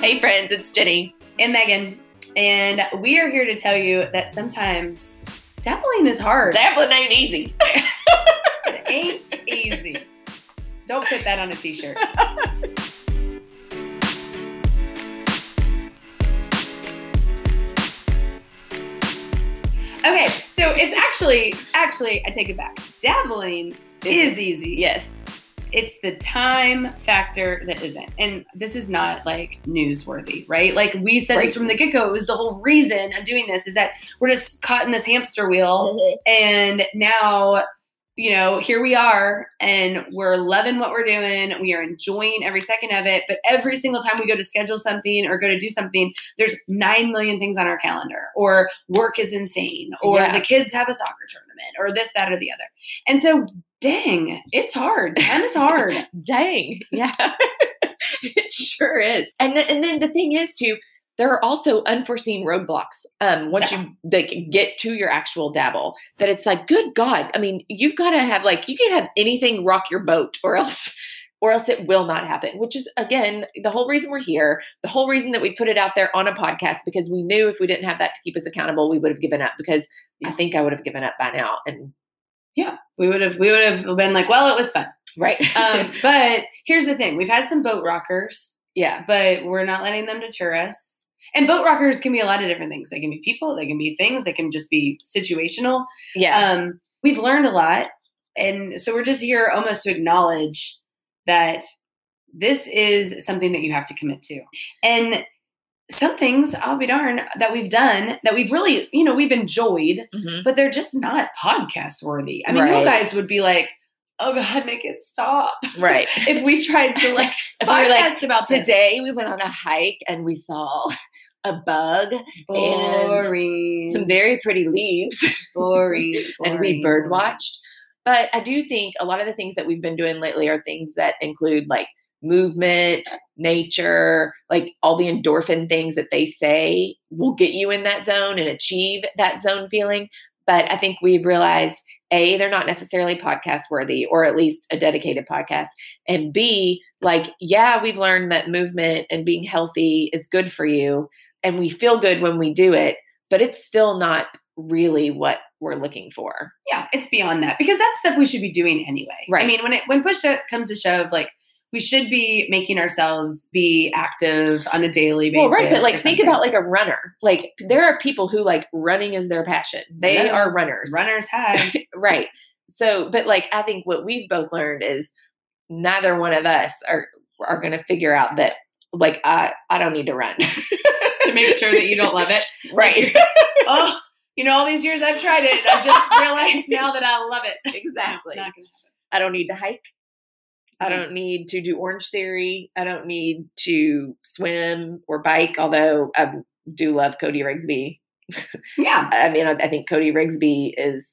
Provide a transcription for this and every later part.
Hey, friends, it's Jenny. and Megan, and we are here to tell you that sometimes dabbling is hard. Dabbling ain't easy. It ain't easy. Don't put that on a t-shirt. Okay, so it's actually actually I take it back. Dabbling is easy. Yes. It's the time factor that isn't. And this is not like newsworthy, right? Like we said Right. this from the get-go. It was the whole reason of doing this is that we're just caught in this hamster wheel mm-hmm. and now you know here we are and we're loving what we're doing we are enjoying every second of it but every single time we go to schedule something or go to do something there's 9 million things on our calendar or work is insane or Yeah. the kids have a soccer tournament or this that or the other and so dang it's hard time is hard Dang. Yeah. it sure is. And then, and then the thing is too, there are also unforeseen roadblocks. Um, once you like get to your actual dabble, that it's like, good God. I mean, you've got to have like you can have anything rock your boat, or else, or else it will not happen. Which is again the whole reason we're here. The whole reason that we put it out there on a podcast because we knew if we didn't have that to keep us accountable, we would have given up. Because I think I would have given up by now. And yeah we would have we would have been like well it was fun right, um, but here's the thing we've had some boat rockers yeah, but we're not letting them deter us. And boat rockers can be a lot of different things. They can be people, they can be things, they can just be situational. yeah, Um, we've learned a lot. And so we're just here almost to acknowledge that this is something that you have to commit to. And some things, I'll be darned, that we've done that we've really, you know, we've enjoyed, Mhm. but they're just not podcast worthy. I mean, you guys would be like, oh God, make it stop. right. if we tried to like If we were like, podcast about this. Today we went on a hike and we saw a bug, boring, some very pretty leaves, boring, and we boring, bird watched. But I do think a lot of the things that we've been doing lately are things that include like movement, nature, like all the endorphin things that they say will get you in that zone and achieve that zone feeling. But I think we've realized A, they're not necessarily podcast worthy or at least a dedicated podcast. And B, like, yeah, we've learned that movement and being healthy is good for you. And we feel good when we do it, but it's still not really what we're looking for. Yeah, it's beyond that because that's stuff we should be doing anyway. Right. I mean, when it when push comes to shove, like we should be making ourselves be active on a daily basis. Well, right, but like think about like a runner. Like there are people who like running is their passion. They Yeah. are runners. runners high. right. So, but like I think what we've both learned is neither one of us are are going to figure out that like I I don't need to run. to make sure that you don't love it. right. Oh, you know, all these years I've tried it, and I've just realized now that I love it. exactly. I don't need to hike. I Mhm. don't need to do Orange Theory. I don't need to swim or bike, although I do love Cody Rigsby. Yeah, I mean, I I think Cody Rigsby is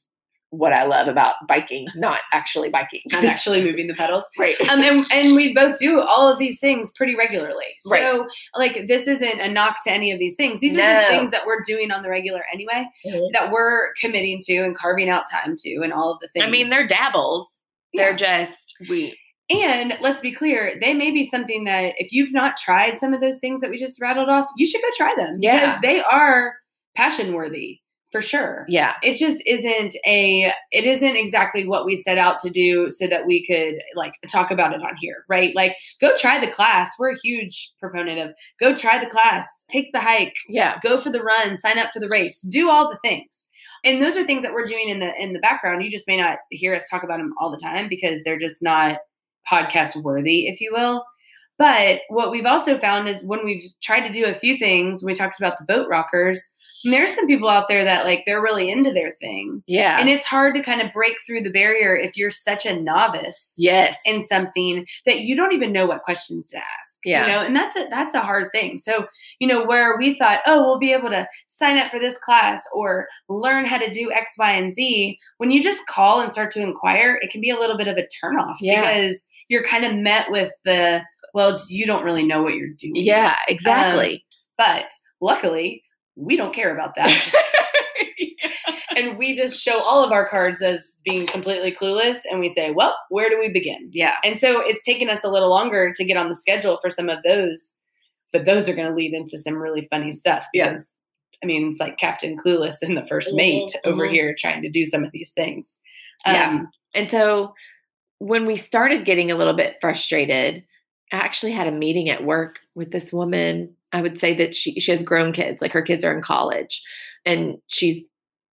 what I love about biking, not actually biking. not actually moving the pedals. right. um, and, and we both do all of these things pretty regularly. So, Right. like, this isn't a knock to any of these things. These are No. just things that we're doing on the regular anyway, Mhm. that we're committing to and carving out time to, and all of the things. I mean, they're dabbles. They're just we. And let's be clear, they may be something that if you've not tried some of those things that we just rattled off, you should go try them Yeah. because they are passion worthy for sure. Yeah. it just isn't a it isn't exactly what we set out to do so that we could like talk about it on here right like go try the class we're a huge proponent of go try the class take the hike Yeah. go for the run sign up for the race do all the things and those are things that we're doing in the in the background you just may not hear us talk about them all the time because they're just not podcast worthy if you will but what we've also found is when we've tried to do a few things we talked about the boat rockers and there's some people out there that like they're really into their thing Yeah. and it's hard to kind of break through the barrier if you're such a novice yes. in something that you don't even know what questions to ask. Yeah. You know, and that's a that's a hard thing. So, you know, where we thought, oh, we'll be able to sign up for this class or learn how to do X, Y, and Z, when you just call and start to inquire, it can be a little bit of a turnoff Yeah. because you're kind of met with the, well, you don't really know what you're doing. yeah. Exactly. But luckily, we don't care about that. and we just show all of our cards as being completely clueless and we say well where do we begin yeah. and so it's taken us a little longer to get on the schedule for some of those but those are going to lead into some really funny stuff Yeah. because I mean, it's like Captain Clueless and the 1st Mhm, mate over mhm. here trying to do some of these things. Yeah. Um, And so when we started getting a little bit frustrated, I actually had a meeting at work with this woman. I would say that she she has grown kids, like her kids are in college, and she's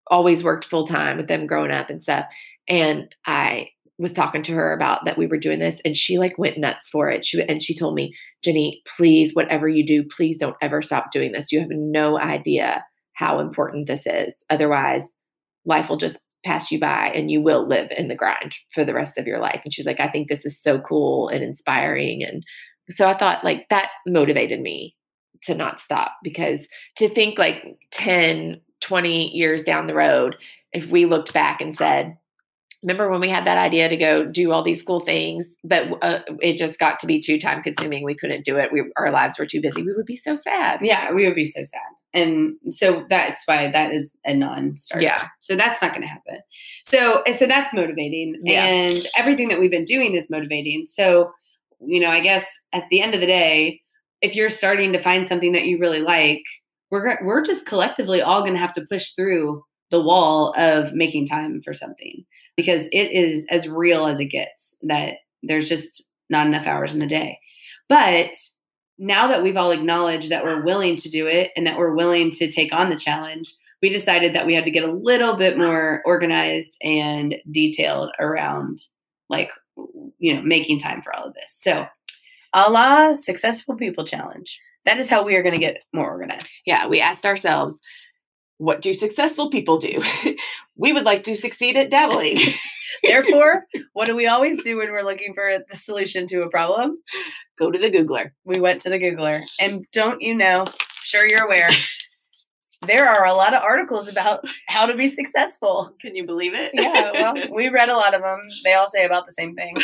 always worked full time with them growing up and stuff. And I was talking to her about that we were doing this, and she like went nuts for it. She and she told me, Jenny, please, whatever you do, please don't ever stop doing this. You have no idea how important this is. Otherwise, life will just pass you by and you will live in the grind for the rest of your life. And she's like, I think this is so cool and inspiring. And so I thought like that motivated me to not stop because to think like 10, 20 years down the road, if we looked back and said, remember when we had that idea to go do all these cool things, but uh, it just got to be too time consuming. We couldn't do it. We, our lives were too busy. We would be so sad. yeah, we would be so sad. And so that's why that is a non-starter. Yeah. So that's not going to happen. So so that's motivating, Yeah. and everything that we've been doing is motivating. So you know, I guess at the end of the day, if you're starting to find something that you really like, we're we're just collectively all going to have to push through the wall of making time for something because it is as real as it gets that there's just not enough hours in the day. But now that we've all acknowledged that we're willing to do it and that we're willing to take on the challenge, we decided that we had to get a little bit more organized and detailed around like you know making time for all of this. So, a la successful people challenge. That is how we are going to get more organized. yeah, we asked ourselves, what do successful people do? we would like to succeed at dabbling. Therefore, what do we always do when we're looking for the solution to a problem? Go to the Googler. We went to the Googler. And don't you know, sure you're aware, there are a lot of articles about how to be successful. Can you believe it? Yeah, well, we read a lot of them. They all say about the same thing.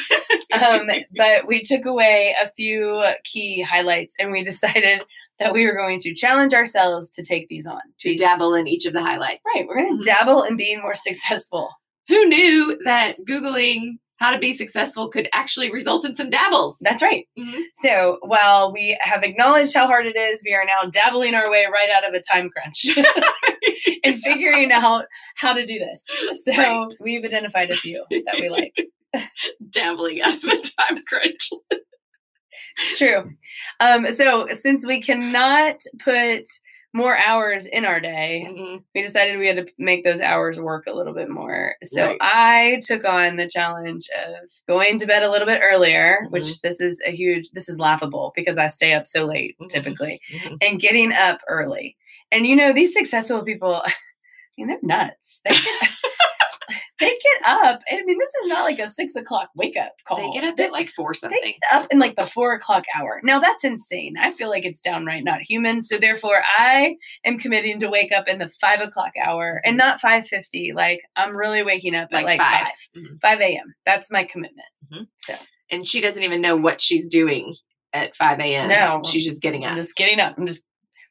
Um, but we took away a few key highlights and we decided that we were going to challenge ourselves to take these on. to These- dabble in each of the highlights. Right, we're going to dabble in being more successful. Who knew that Googling how to be successful could actually result in some dabbles? That's right. Mhm. So while we have acknowledged how hard it is, we are now dabbling our way right out of a time crunch and figuring out how to do this. So Right. we've identified a few that we like. Dabbling out of a time crunch. It's true. Um, so since we cannot put more hours in our day, Mhm. we decided we had to make those hours work a little bit more. So Right. I took on the challenge of going to bed a little bit earlier, Mhm. which this is a huge, this is laughable because I stay up so late Mhm. typically, Mhm. and getting up early. And you know, these successful people, I mean, they're nuts. They they get up. And I mean, this is not like a six o'clock wake up call. They get up at like four something. They get up in like the four o'clock hour. Now that's insane. I feel like it's downright not human. So therefore, I am committing to wake up in the five o'clock hour and not five fifty. Like I'm really waking up at Like like five. five, Mhm. five a.m. That's my commitment. So And she doesn't even know what she's doing at 5 a.m. No. She's just getting up. I'm just getting up. I'm just.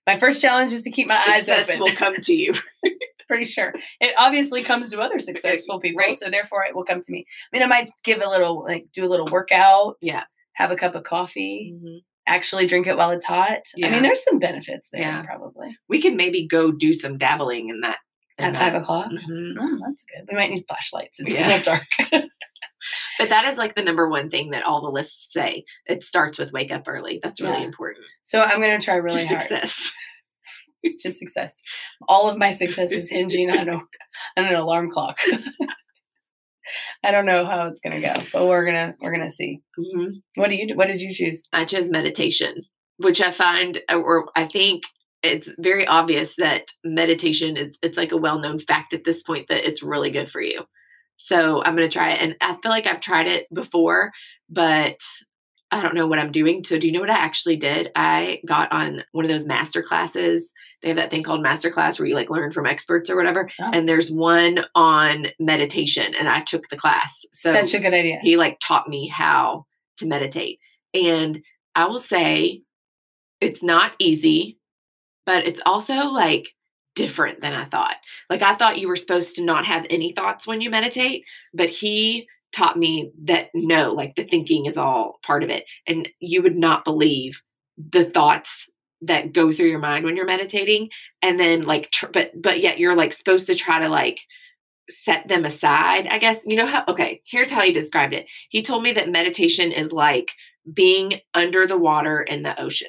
My first challenge is to keep my eyes Success open. will come to you. Pretty sure it obviously comes to other successful people, Right. so therefore it will come to me. I mean, I might give a little, like, do a little workout. Yeah. Have a cup of coffee. Mhm. Actually, drink it while it's hot. I mean, there's some benefits there, Yeah. probably. We can maybe go do some dabbling in that. At five o'clock. Mhm. Oh, that's good. We might need flashlights. It's Yeah. still dark. But that is like the number one thing that all the lists say. It starts with wake up early. That's really Yeah. important. so I'm going to try really to hard. success. Just success. All of my success is hinging on, a, on an alarm clock. I don't know how it's to go, but we're gonna we're gonna see. Mhm. What do you what did you choose? I chose meditation, which I find, or I think it's very obvious that meditation is it's like a well-known fact at this point that it's really good for you. So I'm to try it, and I feel like I've tried it before, but I don't know what I'm doing. So do you know what I actually did? I got on one of those master classes. They have that thing called master class where you like learn from experts or whatever. Oh. And there's one on meditation, and I took the class. So Such a good idea. he like taught me how to meditate and i will say it's not easy but it's also like different than i thought like i thought you were supposed to not have any thoughts when you meditate but he taught me that no like the thinking is all part of it and you would not believe the thoughts that go through your mind when you're meditating and then like tr- but but yet you're like supposed to try to like set them aside i guess you know how okay here's how he described it. He told me that meditation is like being under the water in the ocean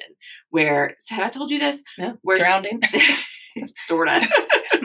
where have i told you this? No, where drowning. sort of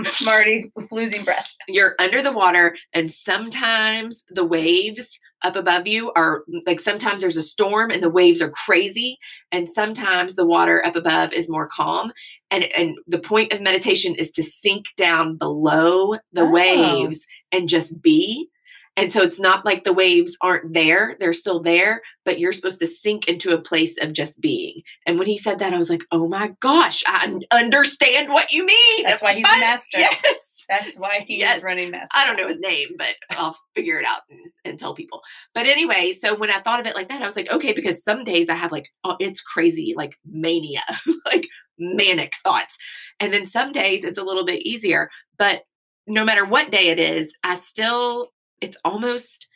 Marty losing breath. you're under the water and sometimes the waves up above you are like sometimes there's a storm and the waves are crazy and sometimes the water up above is more calm and and the point of meditation is to sink down below the Oh. waves and just be and so it's not like the waves aren't there they're still there but you're supposed to sink into a place of just being and when he said that i was like oh my gosh i understand what you mean That's why he's a master. yes That's why he's Yes. running master. I don't know his name, but I'll figure it out and, and tell people. But anyway, so when I thought of it like that, I was like, okay, because some days I have like, oh, it's crazy, like mania, like manic thoughts. And then some days it's a little bit easier. But no matter what day it is, I still, it's almost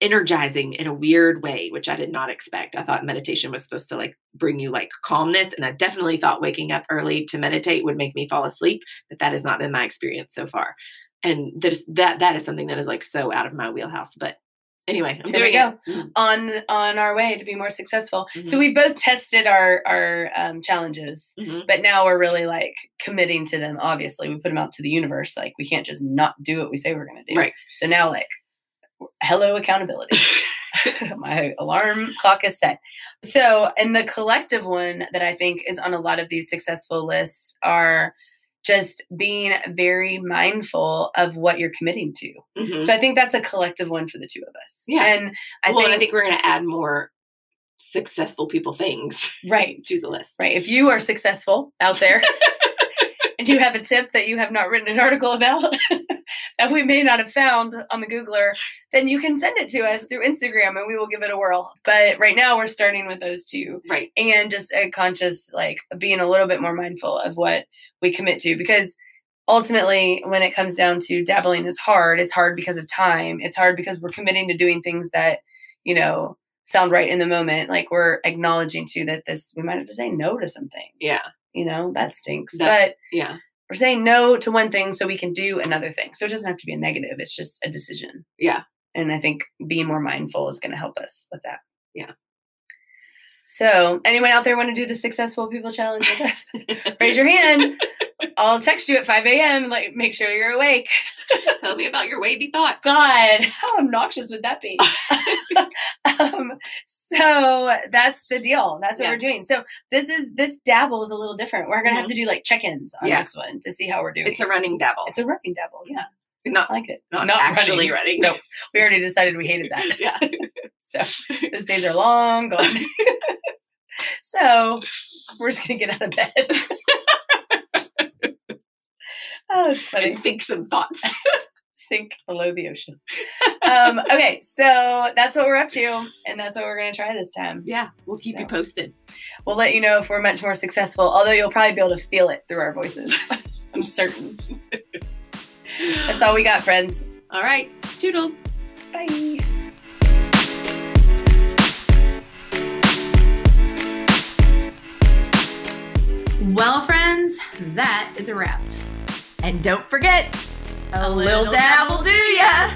energizing in a weird way, which I did not expect. I thought meditation was supposed to like bring you like calmness. And I definitely thought waking up early to meditate would make me fall asleep, but that has not been my experience so far. And this, that that is something that is like so out of my wheelhouse. But anyway, I'm Here we doing it. Mm, on on our way to be more successful. So Mhm. we both tested our our um, challenges, mhm. but now we're really like committing to them. Obviously, we put them out to the universe. Like we can't just not do what we say we're going to do. Right. So now, like, hello accountability. My alarm clock is set. So, and the collective one that I think is on a lot of these successful lists are just being very mindful of what you're committing to. Mhm. So I think that's a collective one for the two of us. Yeah. And I well, think, and I think we're going to add more successful people things right, to the list. right. If you are successful out there and you have a tip that you have not written an article about that we may not have found on the Googler, then you can send it to us through Instagram and we will give it a whirl. But right now we're starting with those two Right. and just a conscious, like being a little bit more mindful of what we commit to because ultimately when it comes down to dabbling is hard it's hard because of time it's hard because we're committing to doing things that you know sound right in the moment like we're acknowledging too that this we might have to say no to some things Yeah. you know that stinks That- but Yeah. We're saying no to one thing so we can do another thing. So it doesn't have to be a negative it's just a decision. Yeah. and i think being more mindful is going to help us with that. Yeah. so anyone out there want to do the successful people challenge with us? Raise your hand i'll text you at 5 a.m like make sure you're awake Tell me about your wavy thoughts. god how obnoxious would that be um, so that's the deal that's what Yeah. we're doing so this is this dabble is a little different we're gonna have to do like check-ins on Yeah. this one to see how we're doing It's a running dabble. it's a running dabble yeah not I like it not, not actually running. running. No. we already decided we hated that yeah. so those days are long gone so we're just gonna get out of bed it's funny And think some thoughts. sink below the ocean. Um, okay, so that's what we're up to, and that's what we're going to try this time. Yeah. We'll keep you posted. We'll let you know if we're much more successful, although you'll probably be able to feel it through our voices. I'm certain. That's all we got, friends. All right. Toodles. Bye. Well, friends, that is a wrap. And don't forget, A a little dab will do ya.